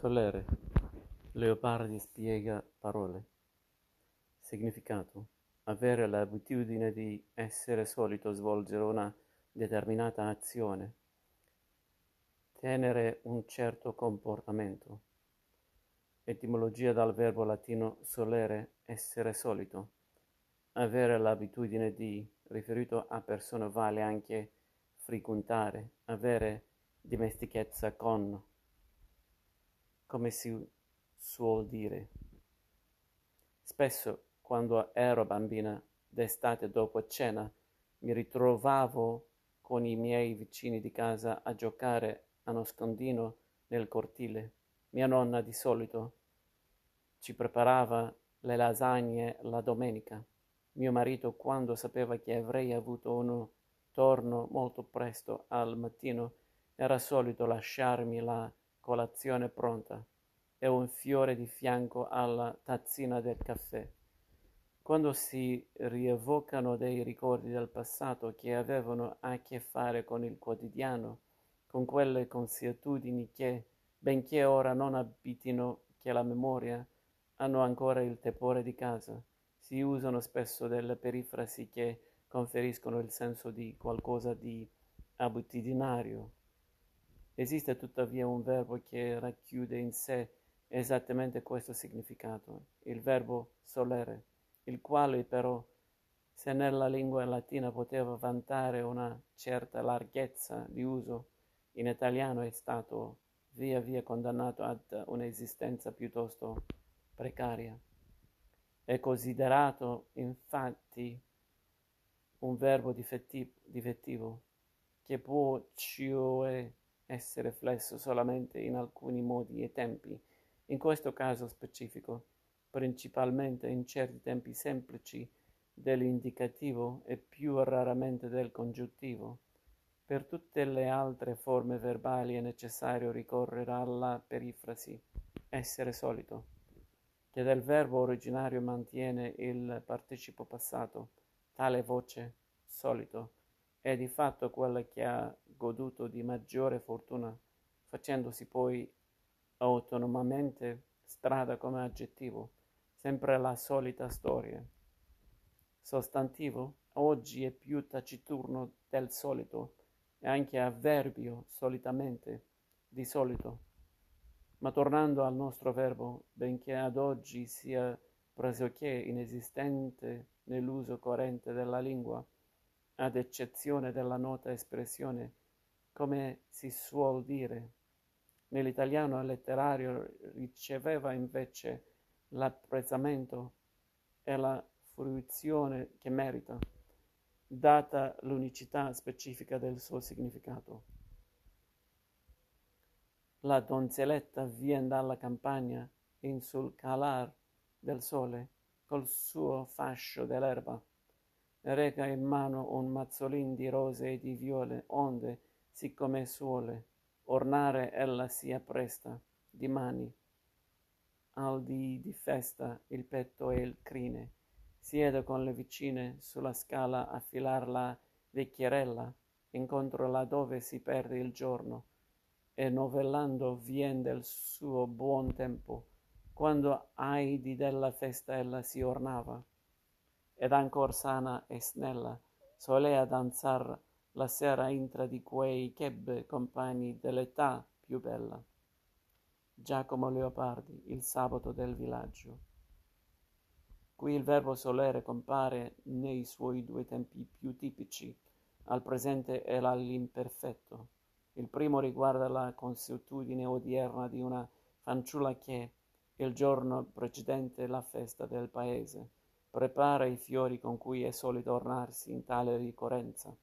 Solere. Leopardi spiega parole. Significato. Avere l'abitudine di essere solito svolgere una determinata azione. Tenere un certo comportamento. Etimologia dal verbo latino solere, essere solito. Avere l'abitudine di, riferito a persone vale anche frequentare, avere dimestichezza con, come si suol dire. Spesso, quando ero bambina, d'estate dopo cena, mi ritrovavo con i miei vicini di casa a giocare a nascondino nel cortile. Mia nonna di solito ci preparava le lasagne la domenica. Mio marito, quando sapeva che avrei avuto un torno molto presto al mattino, era solito lasciarmi la colazione pronta e un fiore di fianco alla tazzina del caffè. Quando si rievocano dei ricordi del passato che avevano a che fare con il quotidiano, con quelle consuetudini che, benché ora non abitino che la memoria, hanno ancora il tepore di casa, si usano spesso delle perifrasi che conferiscono il senso di qualcosa di abitudinario. Esiste tuttavia un verbo che racchiude in sé esattamente questo significato, il verbo solere, il quale però, se nella lingua latina poteva vantare una certa larghezza di uso, in italiano è stato via via condannato ad un'esistenza piuttosto precaria. È considerato infatti un verbo difettivo che può cioè essere flesso solamente in alcuni modi e tempi, in questo caso specifico, principalmente in certi tempi semplici dell'indicativo e più raramente del congiuntivo. Per tutte le altre forme verbali è necessario ricorrere alla perifrasi, essere solito, che del verbo originario mantiene il participo passato, tale voce, solito, è di fatto quella che ha goduto di maggiore fortuna, facendosi poi autonomamente strada come aggettivo, sempre la solita storia. Sostantivo oggi è più taciturno del solito e anche avverbio solitamente, di solito. Ma tornando al nostro verbo, benché ad oggi sia pressoché inesistente nell'uso corrente della lingua, ad eccezione della nota espressione, come si suol dire. Nell'italiano letterario riceveva invece l'apprezzamento e la fruizione che merita, data l'unicità specifica del suo significato. La donzelletta vien dalla campagna in sul calar del sole col suo fascio dell'erba reca in mano un mazzolin di rose e di viole, onde, siccome suole, ornare ella si appresta, di mani, al dì di festa, il petto e il crine, siede con le vicine sulla scala a filar la vecchierella, incontro là dove si perde il giorno, e novellando vien del suo buon tempo, quando aidi della festa ella si ornava ed ancor sana e snella, solea danzar la sera intra di quei chebbe compagni dell'età più bella. Giacomo Leopardi, il sabato del villaggio. Qui il verbo solere compare nei suoi due tempi più tipici, al presente e all'imperfetto. Il primo riguarda la consuetudine odierna di una fanciulla che, il giorno precedente la festa del paese, prepara i fiori con cui è solito ornarsi in tale ricorrenza.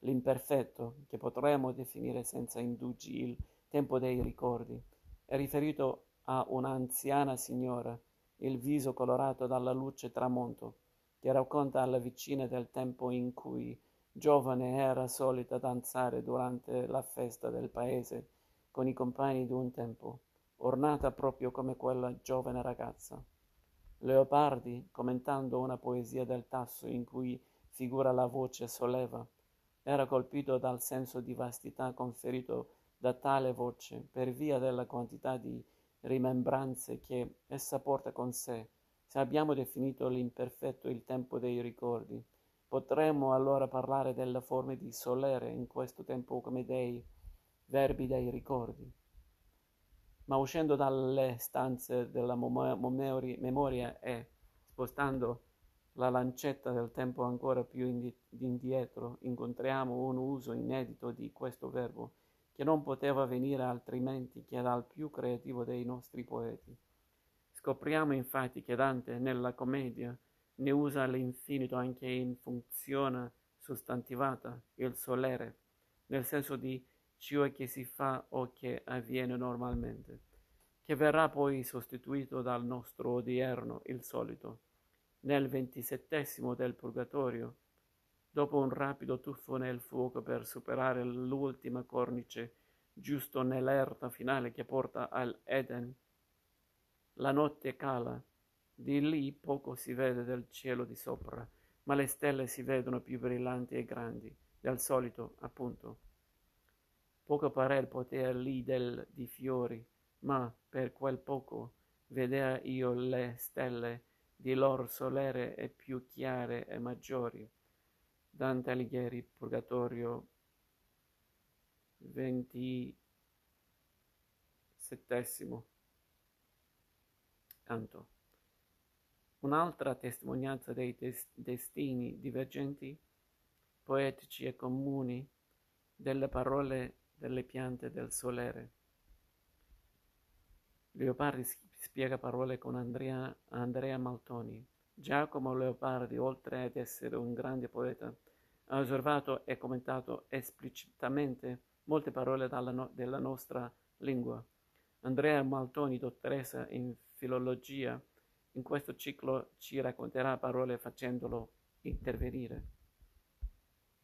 L'imperfetto, che potremmo definire senza indugi il tempo dei ricordi, è riferito a un'anziana signora, il viso colorato dalla luce tramonto, che racconta alla vicina del tempo in cui giovane era solita danzare durante la festa del paese con i compagni di un tempo, ornata proprio come quella giovane ragazza. Leopardi, commentando una poesia del Tasso in cui figura la voce solleva, era colpito dal senso di vastità conferito da tale voce per via della quantità di rimembranze che essa porta con sé. Se abbiamo definito l'imperfetto il tempo dei ricordi, potremmo allora parlare delle forme di solere in questo tempo come dei verbi dei ricordi. Ma uscendo dalle stanze della memoria e spostando la lancetta del tempo ancora più indietro, incontriamo un uso inedito di questo verbo che non poteva venire altrimenti che dal più creativo dei nostri poeti. Scopriamo infatti che Dante nella commedia ne usa all'infinito anche in funzione sostantivata, il solere, nel senso di ciò che si fa o che avviene normalmente, che verrà poi sostituito dal nostro odierno, il solito. Nel ventisettesimo del Purgatorio dopo un rapido tuffo nel fuoco per superare l'ultima cornice, giusto nell'erta finale che porta al Eden. La notte cala, di lì poco si vede del cielo di sopra, ma le stelle si vedono più brillanti e grandi, del solito, appunto. Poco pare il potere lì del, di fiori, ma per quel poco vedea io le stelle di lor solere e più chiare e maggiori Dante Alighieri, Purgatorio, ventisettesimo canto. Un'altra testimonianza dei des- destini divergenti, poetici e comuni delle parole delle piante del solere. Leopardi spiega parole con Andrea, Andrea Maltoni. Giacomo Leopardi, oltre ad essere un grande poeta, ha osservato e commentato esplicitamente molte parole no- della nostra lingua. Andrea Maltoni, dottoressa in filologia, in questo ciclo ci racconterà parole facendolo intervenire.